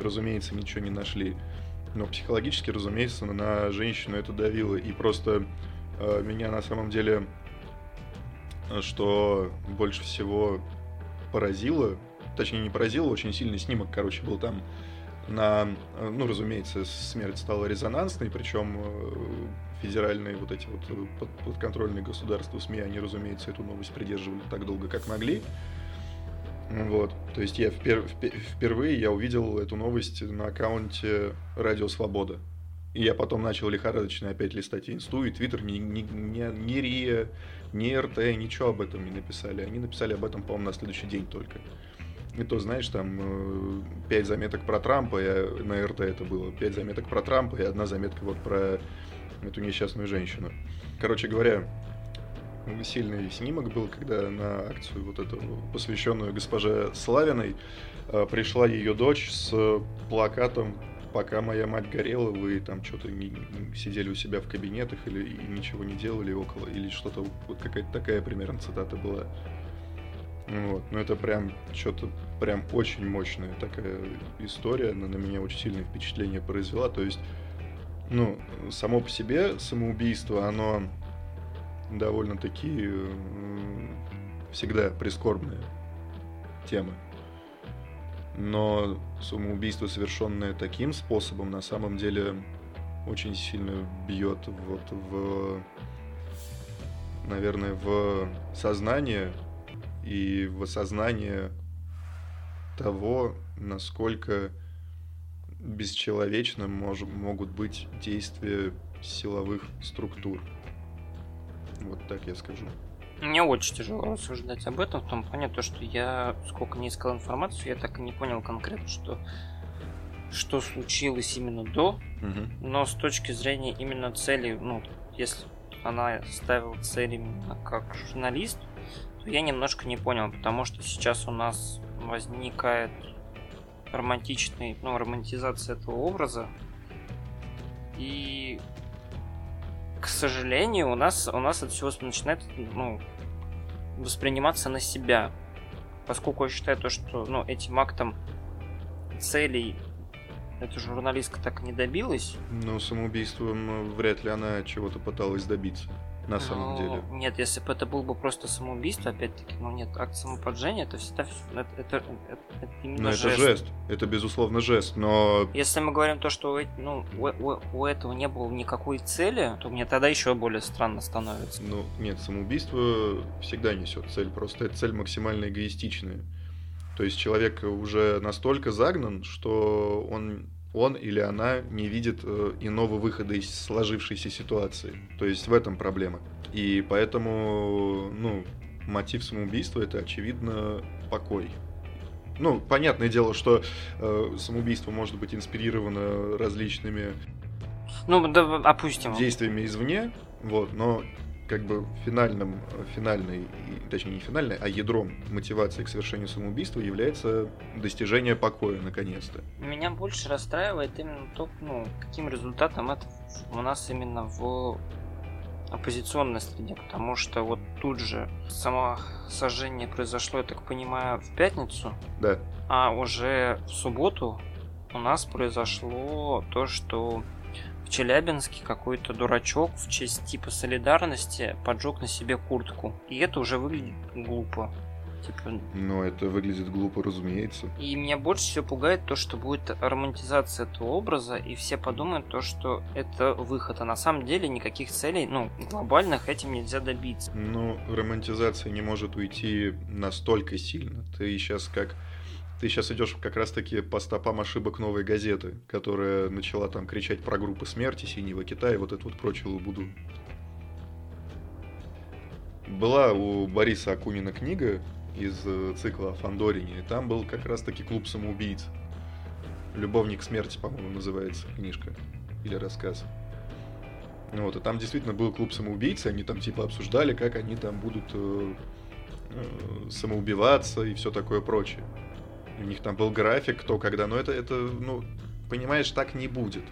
Разумеется, ничего не нашли. Но психологически, разумеется, на женщину это давило. И просто э, меня на самом деле, э, что больше всего поразило, точнее не поразило, очень сильный снимок, короче, был там на, э, ну, разумеется, смерть стала резонансной, причем э, федеральные вот эти вот под, подконтрольные государства СМИ, они, разумеется, эту новость придерживали так долго, как могли. Вот. То есть я впер... впервые я увидел эту новость на аккаунте Радио Свобода. И я потом начал лихорадочно опять листать инсту, и твиттер, ни, ни, ни, ни РИА, ни РТ, ничего об этом не написали. Они написали об этом, по-моему, на следующий день только. И то, знаешь, там э, пять заметок про Трампа, я, на РТ это было, пять заметок про Трампа и одна заметка вот про эту несчастную женщину. Короче говоря, сильный снимок был, когда на акцию вот эту, посвященную госпоже Славиной, э, пришла ее дочь с плакатом пока моя мать горела, вы там что-то сидели у себя в кабинетах или и ничего не делали около, или что-то, вот какая-то такая примерно цитата была. Вот, ну это прям что-то прям очень мощная такая история, она на меня очень сильное впечатление произвела, то есть, ну, само по себе самоубийство, оно довольно-таки всегда прискорбная тема. Но самоубийство, совершенное таким способом, на самом деле очень сильно бьет вот в, наверное, в сознание и в осознание того, насколько бесчеловечным мож, могут быть действия силовых структур. Вот так я скажу. Мне очень тяжело рассуждать об этом, в том плане, то, что я, сколько не искал информацию, я так и не понял конкретно, что, что случилось именно до, угу. но с точки зрения именно цели, ну, если она ставила цель именно как журналист, то я немножко не понял, потому что сейчас у нас возникает романтичный, ну, романтизация этого образа, и к сожалению, у нас, у нас это все начинает ну, восприниматься на себя. Поскольку я считаю то, что ну, этим актом целей эта журналистка так и не добилась. Ну, самоубийством э, вряд ли она чего-то пыталась добиться на самом ну, деле. Нет, если бы это было бы просто самоубийство, опять-таки, ну нет, акт самоподжения, это всегда это, это, это, это именно но жест. это жест, это безусловно жест, но... Если мы говорим то, что ну, у, у, у этого не было никакой цели, то мне тогда еще более странно становится. Ну, нет, самоубийство всегда несет цель, просто эта цель максимально эгоистичная. То есть человек уже настолько загнан, что он он или она не видит э, иного выхода из сложившейся ситуации. То есть в этом проблема. И поэтому, ну, мотив самоубийства это очевидно покой. Ну, понятное дело, что э, самоубийство может быть инспирировано различными ну, да, опустим. действиями извне, вот, но как бы финальным, финальной, точнее не финальной, а ядром мотивации к совершению самоубийства является достижение покоя, наконец-то. Меня больше расстраивает именно то, ну, каким результатом это у нас именно в оппозиционной среде, потому что вот тут же само сожжение произошло, я так понимаю, в пятницу. Да. А уже в субботу у нас произошло то, что Челябинске какой-то дурачок в честь типа солидарности поджег на себе куртку. И это уже выглядит глупо. Типа... Ну, это выглядит глупо, разумеется. И меня больше всего пугает то, что будет романтизация этого образа, и все подумают то, что это выход. А на самом деле никаких целей, ну, глобальных этим нельзя добиться. Ну, романтизация не может уйти настолько сильно. Ты сейчас как ты сейчас идешь как раз-таки по стопам ошибок новой газеты, которая начала там кричать про группы смерти, синего Китая, вот эту вот прочую буду. Была у Бориса Акунина книга из э, цикла о Фандорине. И там был как раз-таки клуб самоубийц. Любовник смерти, по-моему, называется книжка или рассказ. Ну вот, и там действительно был клуб самоубийц, и они там типа обсуждали, как они там будут э, э, самоубиваться и все такое прочее. У них там был график, кто когда, но это, это, ну, понимаешь, так не будет.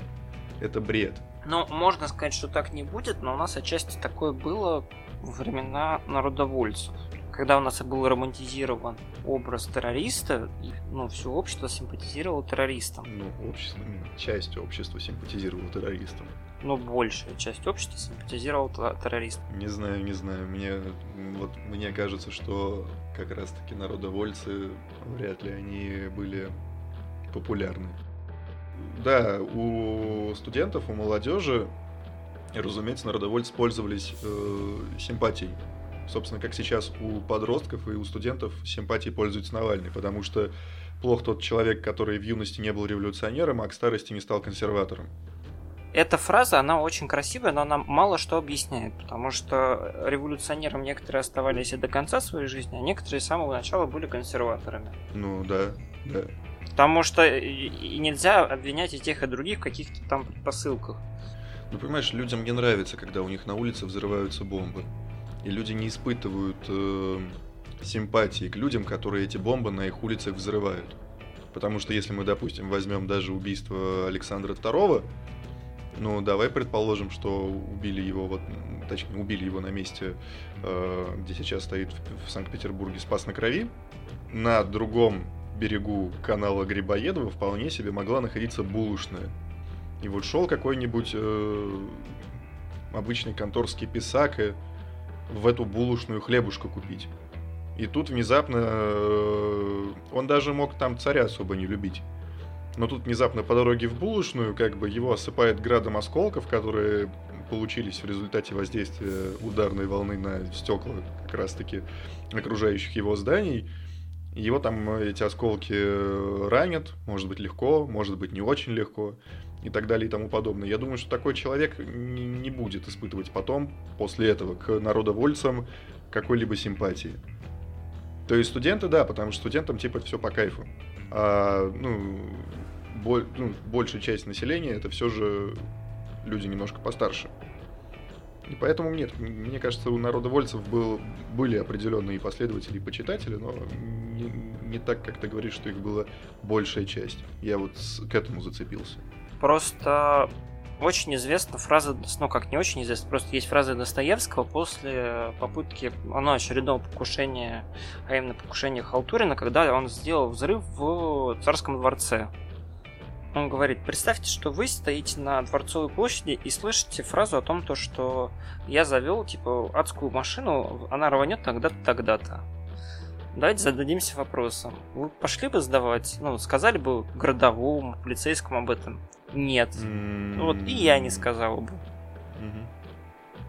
Это бред. Ну, можно сказать, что так не будет, но у нас отчасти такое было во времена народовольцев. Когда у нас был романтизирован образ террориста, ну, все общество симпатизировало террористам. Ну, общество, часть общества симпатизировала террористам. Ну, большая часть общества симпатизировала террористам. Не знаю, не знаю. Мне, вот, мне кажется, что как раз-таки народовольцы, вряд ли они были популярны. Да, у студентов, у молодежи, разумеется, народовольцы пользовались э, симпатией. Собственно, как сейчас у подростков и у студентов симпатией пользуется Навальный, потому что плох тот человек, который в юности не был революционером, а к старости не стал консерватором. Эта фраза, она очень красивая, но она мало что объясняет, потому что революционером некоторые оставались и до конца своей жизни, а некоторые с самого начала были консерваторами. Ну да, да. Потому что и нельзя обвинять и тех, и других в каких-то там посылках. Ну, понимаешь, людям не нравится, когда у них на улице взрываются бомбы. И люди не испытывают э, симпатии к людям, которые эти бомбы на их улицах взрывают. Потому что если мы, допустим, возьмем даже убийство Александра II, ну, давай предположим, что убили его, вот, точнее, убили его на месте, э, где сейчас стоит в, в Санкт-Петербурге Спас на Крови. На другом берегу канала Грибоедова вполне себе могла находиться булочная. И вот шел какой-нибудь э, обычный конторский писак и в эту булочную хлебушку купить. И тут внезапно э, он даже мог там царя особо не любить. Но тут внезапно по дороге в булочную, как бы его осыпает градом осколков, которые получились в результате воздействия ударной волны на стекла как раз-таки окружающих его зданий. Его там эти осколки ранят, может быть легко, может быть не очень легко и так далее и тому подобное. Я думаю, что такой человек не, не будет испытывать потом, после этого, к народовольцам какой-либо симпатии. То есть студенты, да, потому что студентам типа все по кайфу а, ну, боль, ну, большая часть населения это все же люди немножко постарше. И поэтому нет, мне кажется, у народовольцев был, были определенные последователи и почитатели, но не, не так, как ты говоришь, что их была большая часть. Я вот с, к этому зацепился. Просто очень известна фраза, ну как не очень известна, просто есть фраза Достоевского после попытки, оно очередного покушения, а именно покушения Халтурина, когда он сделал взрыв в царском дворце. Он говорит, представьте, что вы стоите на Дворцовой площади и слышите фразу о том, то, что я завел, типа, адскую машину, она рванет тогда-то, тогда-то. Давайте зададимся вопросом. Вы пошли бы сдавать, ну, сказали бы городовому, полицейскому об этом? Нет. Mm-hmm. Вот и я не сказал бы. Mm-hmm.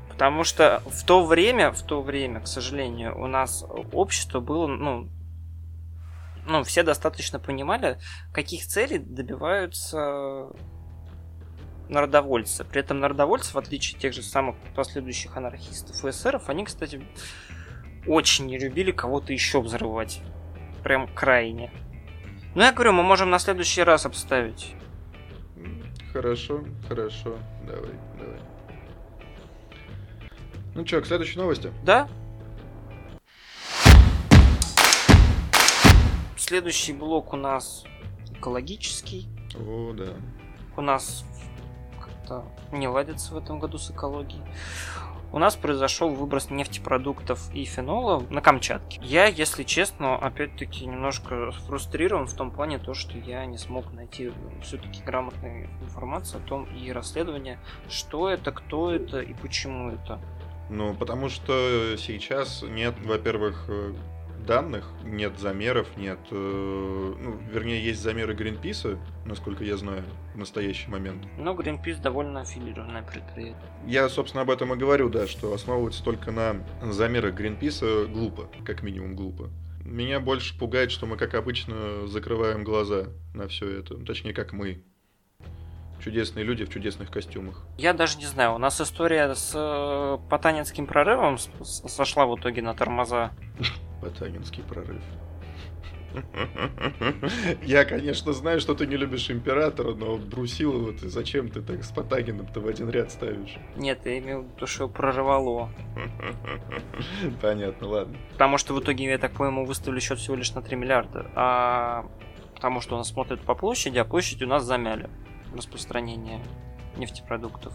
Потому что в то время, в то время, к сожалению, у нас общество было, ну, ну, все достаточно понимали, каких целей добиваются народовольцы. При этом народовольцы, в отличие от тех же самых последующих анархистов и эсеров, они, кстати, очень не любили кого-то еще взрывать. Прям крайне. Ну, я говорю, мы можем на следующий раз обставить. Хорошо, хорошо. Давай, давай. Ну что, к следующей новости? Да. Следующий блок у нас экологический. О, да. У нас как-то не ладится в этом году с экологией у нас произошел выброс нефтепродуктов и фенола на Камчатке. Я, если честно, опять-таки немножко фрустрирован в том плане, то, что я не смог найти все-таки грамотной информации о том и расследования, что это, кто это и почему это. Ну, потому что сейчас нет, во-первых, данных, нет замеров, нет... Э, ну, вернее, есть замеры Гринписа, насколько я знаю, в настоящий момент. Но Greenpeace довольно аффилированное предприятие. Я, собственно, об этом и говорю, да, что основываться только на замерах Гринписа глупо, как минимум глупо. Меня больше пугает, что мы, как обычно, закрываем глаза на все это. Ну, точнее, как мы, чудесные люди в чудесных костюмах. Я даже не знаю, у нас история с э, потанинским прорывом сошла в итоге на тормоза. Потанинский прорыв. Я, конечно, знаю, что ты не любишь императора, но Брусилова ты зачем ты так с Потагиным-то в один ряд ставишь? Нет, я имел в виду, что прорвало. Понятно, ладно. Потому что в итоге, я так понимаю, выставили счет всего лишь на 3 миллиарда. А потому что у нас смотрят по площади, а площадь у нас замяли распространение нефтепродуктов.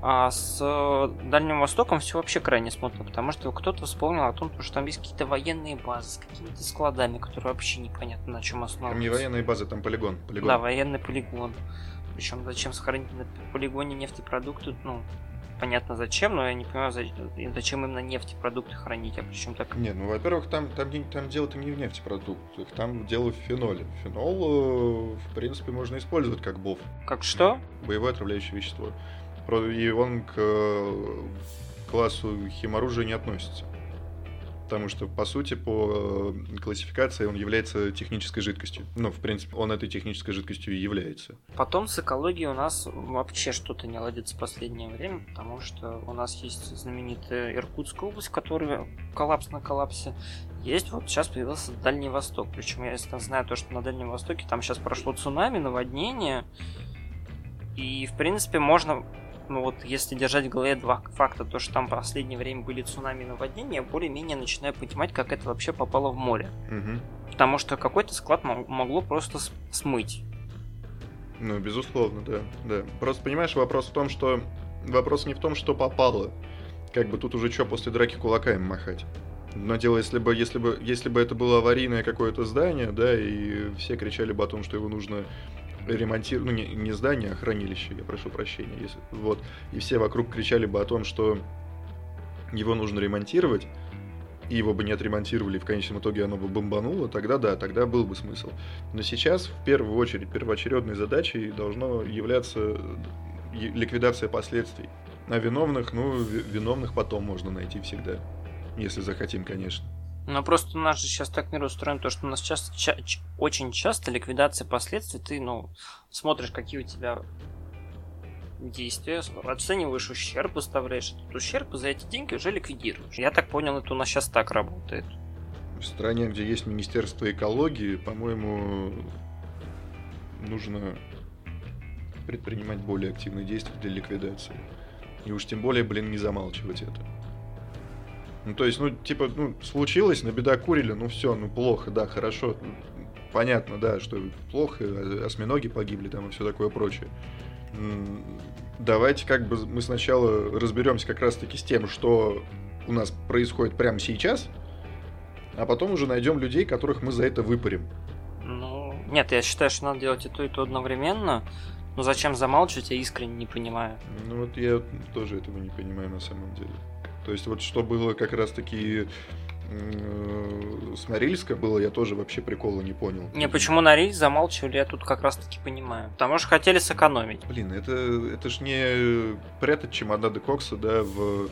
А с э, Дальним Востоком все вообще крайне смотно, потому что кто-то вспомнил о том, что там есть какие-то военные базы с какими-то складами, которые вообще непонятно на чем основаны. Там не военные базы, там полигон. полигон. Да, военный полигон. Причем зачем сохранить на полигоне нефтепродукты, ну, понятно зачем, но я не понимаю, зачем именно нефтепродукты хранить, а причем так... Нет, ну, во-первых, там, там, там дело-то не в нефтепродуктах, там дело в феноле. Фенол, э, в принципе, можно использовать как БОВ. Как что? Боевое отравляющее вещество и он к э, классу химоружия не относится. Потому что, по сути, по э, классификации он является технической жидкостью. Ну, в принципе, он этой технической жидкостью и является. Потом с экологией у нас вообще что-то не ладится в последнее время, потому что у нас есть знаменитая Иркутская область, которая коллапс на коллапсе. Есть вот сейчас появился Дальний Восток. Причем я знаю то, что на Дальнем Востоке там сейчас прошло цунами, наводнение. И, в принципе, можно ну вот если держать в голове два факта, то что там в последнее время были цунами и наводнения, более-менее начинаю понимать, как это вообще попало в море. Угу. Потому что какой-то склад могло просто смыть. Ну, безусловно, да, да. Просто понимаешь, вопрос в том, что... Вопрос не в том, что попало. Как бы тут уже что после драки кулаками махать. Но дело, если бы, если бы, если бы это было аварийное какое-то здание, да, и все кричали бы о том, что его нужно ремонтировать, ну не, не здание, а хранилище, я прошу прощения, если, вот, и все вокруг кричали бы о том, что его нужно ремонтировать, и его бы не отремонтировали, в конечном итоге оно бы бомбануло, тогда да, тогда был бы смысл. Но сейчас, в первую очередь, первоочередной задачей должно являться ликвидация последствий. А виновных, ну, виновных потом можно найти всегда. Если захотим, конечно. Но просто у нас же сейчас так мир устроен, то, что у нас часто, ча- очень часто ликвидация последствий, ты, ну, смотришь, какие у тебя действия, оцениваешь ущерб, выставляешь этот ущерб, и за эти деньги уже ликвидируешь. Я так понял, это у нас сейчас так работает. В стране, где есть Министерство экологии, по-моему, нужно предпринимать более активные действия для ликвидации. И уж тем более, блин, не замалчивать это. Ну, то есть, ну, типа, ну, случилось, на беда курили, ну, все, ну, плохо, да, хорошо. Понятно, да, что плохо, а, осьминоги погибли там и все такое прочее. Давайте как бы мы сначала разберемся как раз-таки с тем, что у нас происходит прямо сейчас, а потом уже найдем людей, которых мы за это выпарим. Ну, нет, я считаю, что надо делать и то, и то одновременно. Но зачем замалчивать, я искренне не понимаю. Ну вот я тоже этого не понимаю на самом деле. То есть вот что было как раз-таки с Норильска было, я тоже вообще прикола не понял. Не, почему Норильск замалчивали, я тут как раз таки понимаю. Потому что хотели сэкономить. Блин, это, это ж не прятать чемоданы Кокса, да, в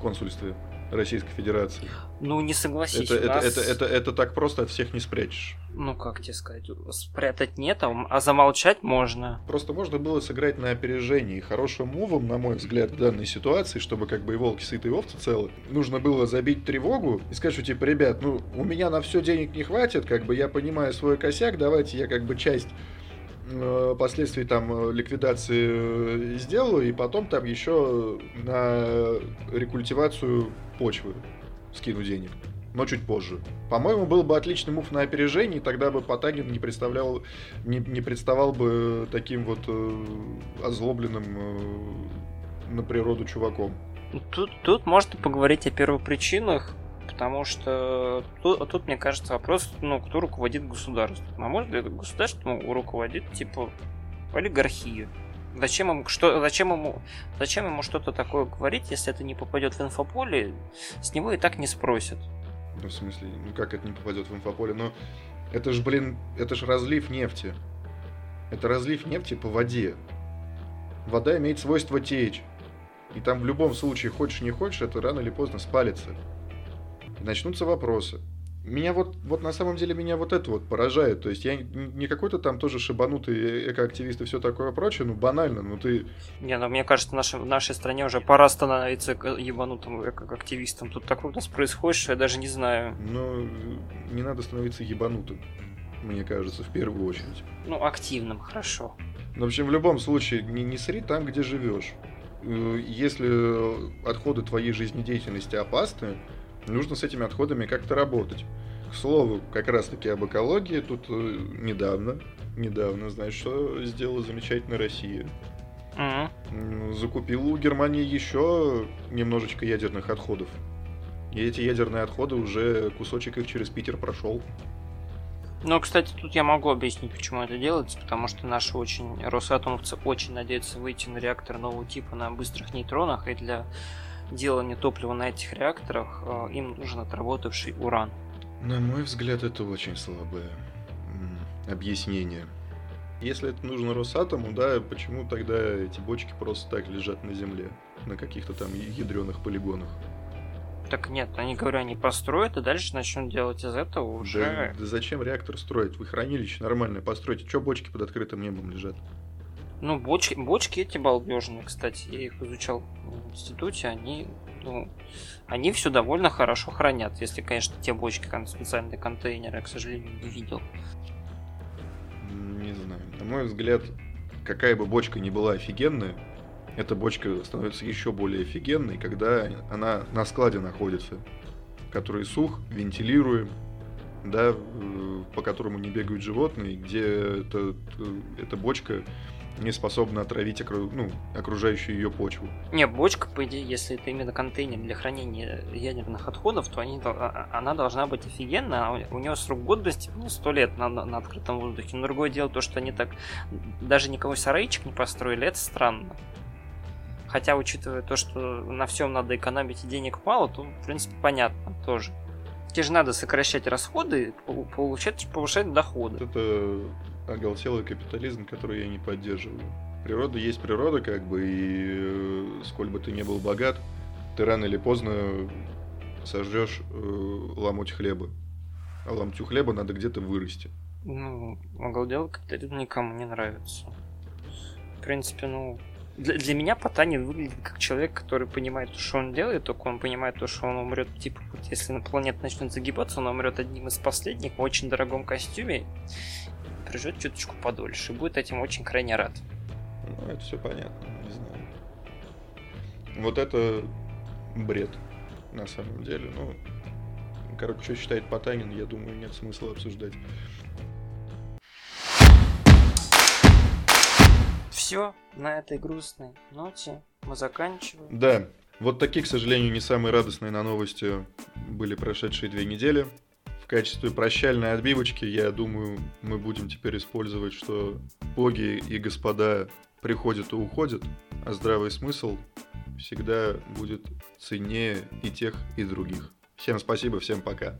консульстве. Российской Федерации. Ну, не согласись. Это, нас... это, это, это, это так просто от всех не спрячешь. Ну, как тебе сказать, спрятать нет, а, а замолчать можно. Просто можно было сыграть на опережении. Хорошим мувом, на мой взгляд, в данной ситуации, чтобы как бы и волки сыты, и овцы целы, нужно было забить тревогу и сказать, что типа, ребят, ну, у меня на все денег не хватит, как бы я понимаю свой косяк, давайте я как бы часть последствий там э, ликвидации э, сделаю, и потом там еще на рекультивацию почвы скину денег. Но чуть позже. По-моему, был бы отличный мув на опережении, тогда бы Потагин не представлял, не, не представал бы таким вот э, озлобленным э, на природу чуваком. Тут, тут можно поговорить о первопричинах потому что тут, тут мне кажется, вопрос, ну, кто руководит государством. На мой взгляд, государство руководит, типа, олигархия. Зачем ему, что, зачем ему, зачем ему что-то такое говорить, если это не попадет в инфополе, с него и так не спросят. Ну, в смысле, ну как это не попадет в инфополе? Но это же, блин, это же разлив нефти. Это разлив нефти по воде. Вода имеет свойство течь. И там в любом случае, хочешь не хочешь, это рано или поздно спалится. И начнутся вопросы. Меня вот, вот на самом деле меня вот это вот поражает. То есть я не какой-то там тоже шибанутый экоактивист и все такое прочее, ну банально, ну ты... Не, ну мне кажется, в нашей, в нашей стране уже пора становиться ебанутым экоактивистом. Тут такое у нас происходит, что я даже не знаю. Ну, не надо становиться ебанутым, мне кажется, в первую очередь. Ну, активным, хорошо. Ну, в общем, в любом случае, не, не сри там, где живешь. Э, если отходы твоей жизнедеятельности опасны, нужно с этими отходами как-то работать. К слову, как раз-таки об экологии, тут э, недавно, недавно, знаешь, что сделала замечательная Россия? Mm-hmm. Закупила у Германии еще немножечко ядерных отходов. И эти ядерные отходы уже кусочек их через Питер прошел. Ну, кстати, тут я могу объяснить, почему это делается, потому что наши очень росатомовцы очень надеются выйти на реактор нового типа на быстрых нейтронах, и для делания топлива на этих реакторах э, им нужен отработавший уран. На мой взгляд, это очень слабое объяснение. Если это нужно Росатому, да, почему тогда эти бочки просто так лежат на земле, на каких-то там ядреных полигонах? Так нет, они, говорю, они построят и дальше начнут делать из этого уже... Да, да зачем реактор строить? Вы хранилище нормальное постройте. Что бочки под открытым небом лежат? Ну, бочки, бочки эти балдежные, кстати, я их изучал в институте, они, ну, они все довольно хорошо хранят, если, конечно, те бочки, специальные контейнеры, я, к сожалению, не видел. Не знаю. На мой взгляд, какая бы бочка ни была офигенная, эта бочка становится еще более офигенной, когда она на складе находится, который сух, вентилируем, да, э, по которому не бегают животные, где эта, э, эта бочка не способна отравить окру... ну, окружающую ее почву. Не, бочка, по идее, если это именно контейнер для хранения ядерных отходов, то они, а, а, она должна быть офигенная. А у нее срок годности ну, 100 лет на, на, на открытом воздухе. Но другое дело то, что они так даже никого сарайчик не построили, это странно. Хотя, учитывая то, что на всем надо экономить и денег мало, то, в принципе, понятно тоже. Тебе же надо сокращать расходы, получать, повышать доходы. Это оголтелый капитализм, который я не поддерживаю. Природа есть природа, как бы, и э, сколь бы ты не был богат, ты рано или поздно сожжешь э, ломоть хлеба. А ломтю хлеба надо где-то вырасти. Ну, оголтелый капитализм никому не нравится. В принципе, ну, для, для меня Потанин выглядит как человек, который понимает, что он делает, только он понимает то, что он умрет, типа, вот если на планета начнет загибаться, он умрет одним из последних в очень дорогом костюме, прижет чуточку подольше, и будет этим очень крайне рад. Ну, это все понятно, не знаю. Вот это бред, на самом деле. Ну, короче, что считает Потанин, я думаю, нет смысла обсуждать. все, на этой грустной ноте мы заканчиваем. Да, вот такие, к сожалению, не самые радостные на новости были прошедшие две недели. Качестве прощальной отбивочки, я думаю, мы будем теперь использовать, что боги и господа приходят и уходят, а здравый смысл всегда будет ценнее и тех, и других. Всем спасибо, всем пока.